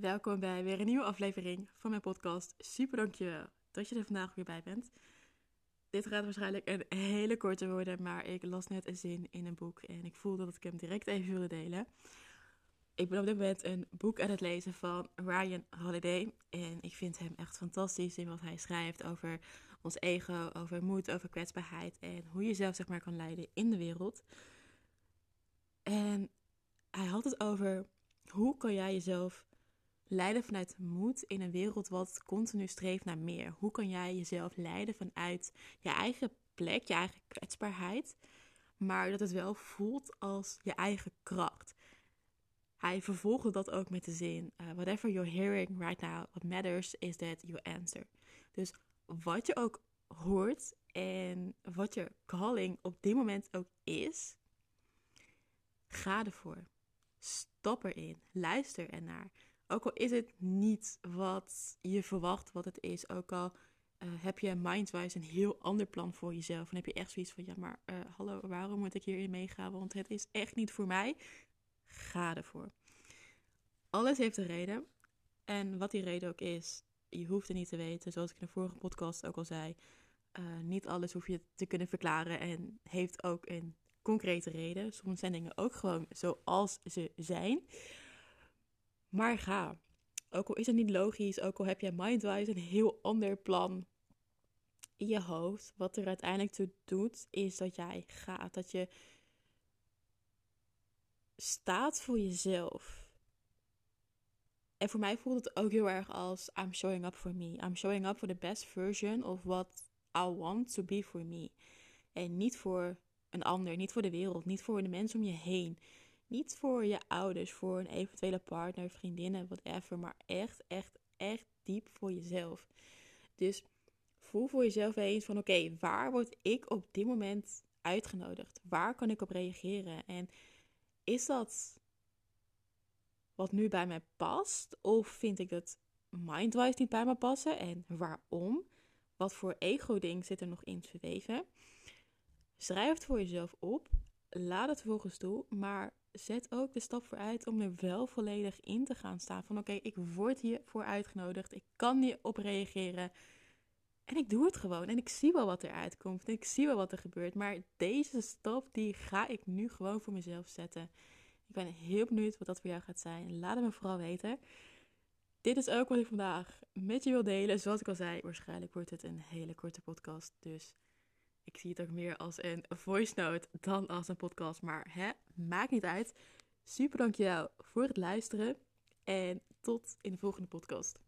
Welkom bij weer een nieuwe aflevering van mijn podcast. Super dankjewel dat je er vandaag weer bij bent. Dit gaat waarschijnlijk een hele korte worden, maar ik las net een zin in een boek en ik voelde dat ik hem direct even wilde delen. Ik ben op dit moment een boek aan het lezen van Ryan Holiday en ik vind hem echt fantastisch in wat hij schrijft over ons ego, over moed, over kwetsbaarheid en hoe je jezelf zeg maar kan leiden in de wereld. En hij had het over hoe kan jij jezelf leiden vanuit moed in een wereld wat continu streeft naar meer? Hoe kan jij jezelf leiden vanuit je eigen plek, je eigen kwetsbaarheid, maar dat het wel voelt als je eigen kracht? Hij vervolgde dat ook met de zin: uh, Whatever you're hearing right now, what matters is that you answer. Dus wat je ook hoort en wat je calling op dit moment ook is, ga ervoor. Stop erin. Luister ernaar. Ook al is het niet wat je verwacht wat het is. Ook al uh, heb je mindwise een heel ander plan voor jezelf. Dan heb je echt zoiets van, ja maar uh, hallo, waarom moet ik hierin meegaan? Want het is echt niet voor mij. Ga ervoor. Alles heeft een reden. En wat die reden ook is, je hoeft het niet te weten. Zoals ik in de vorige podcast ook al zei. Uh, niet alles hoef je te kunnen verklaren en heeft ook een concrete reden. Soms zijn dingen ook gewoon zoals ze zijn. Maar ga. Ook al is het niet logisch, ook al heb je mindwise een heel ander plan in je hoofd. Wat er uiteindelijk toe doet, is dat jij gaat. Dat je staat voor jezelf. En voor mij voelt het ook heel erg als I'm showing up for me. I'm showing up for the best version of what I want to be for me. En niet voor een ander, niet voor de wereld, niet voor de mensen om je heen. Niet voor je ouders, voor een eventuele partner, vriendinnen, whatever. Maar echt, echt, echt diep voor jezelf. Dus voel voor jezelf eens van oké, waar word ik op dit moment uitgenodigd? Waar kan ik op reageren? En is dat wat nu bij mij past? Of vind ik het mindwise niet bij me passen? En waarom? Wat voor ego-ding zit er nog in verweven? Schrijf het voor jezelf op. Laat het volgens toe. Maar zet ook de stap vooruit om er wel volledig in te gaan staan. Van oké, ik word hiervoor uitgenodigd. Ik kan hierop reageren. En ik doe het gewoon. En ik zie wel wat eruit komt. En ik zie wel wat er gebeurt. Maar deze stap, die ga ik nu gewoon voor mezelf zetten. Ik ben heel benieuwd wat dat voor jou gaat zijn. Laat het me vooral weten. Dit is ook wat ik vandaag met je wil delen. Zoals ik al zei, waarschijnlijk wordt het een hele korte podcast. Dus ik zie het ook meer als een voice note dan als een podcast. Maar hè, maakt niet uit. Super dankjewel voor het luisteren. En tot in de volgende podcast.